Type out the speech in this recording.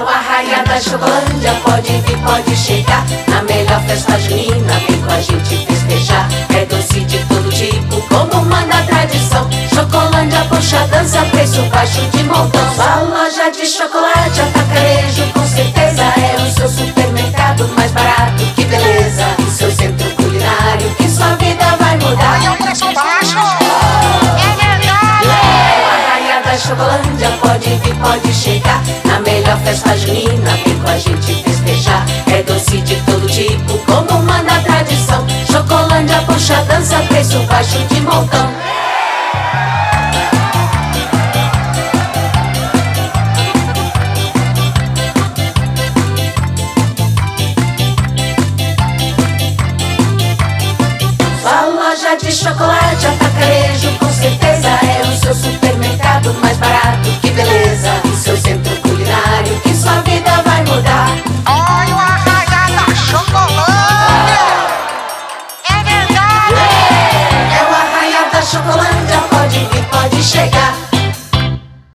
É o arraia da Chocolândia, pode vir, pode chegar. Na melhor festa junina, vem com a gente festejar. É doce de todo tipo, como manda a tradição. Chocolândia, puxa, dança, preço baixo de montão. Sua loja de chocolate, atacarejo, com certeza é o seu supermercado mais barato. Que beleza! O seu centro culinário, que sua vida vai mudar. Olha o preço baixo. É É Chocolândia, pode vir, pode chegar domingo a gente festejar. É doce de todo tipo, como uma na tradição. Chocolândia puxa dança, preço baixo de montão. Sua loja de chocolate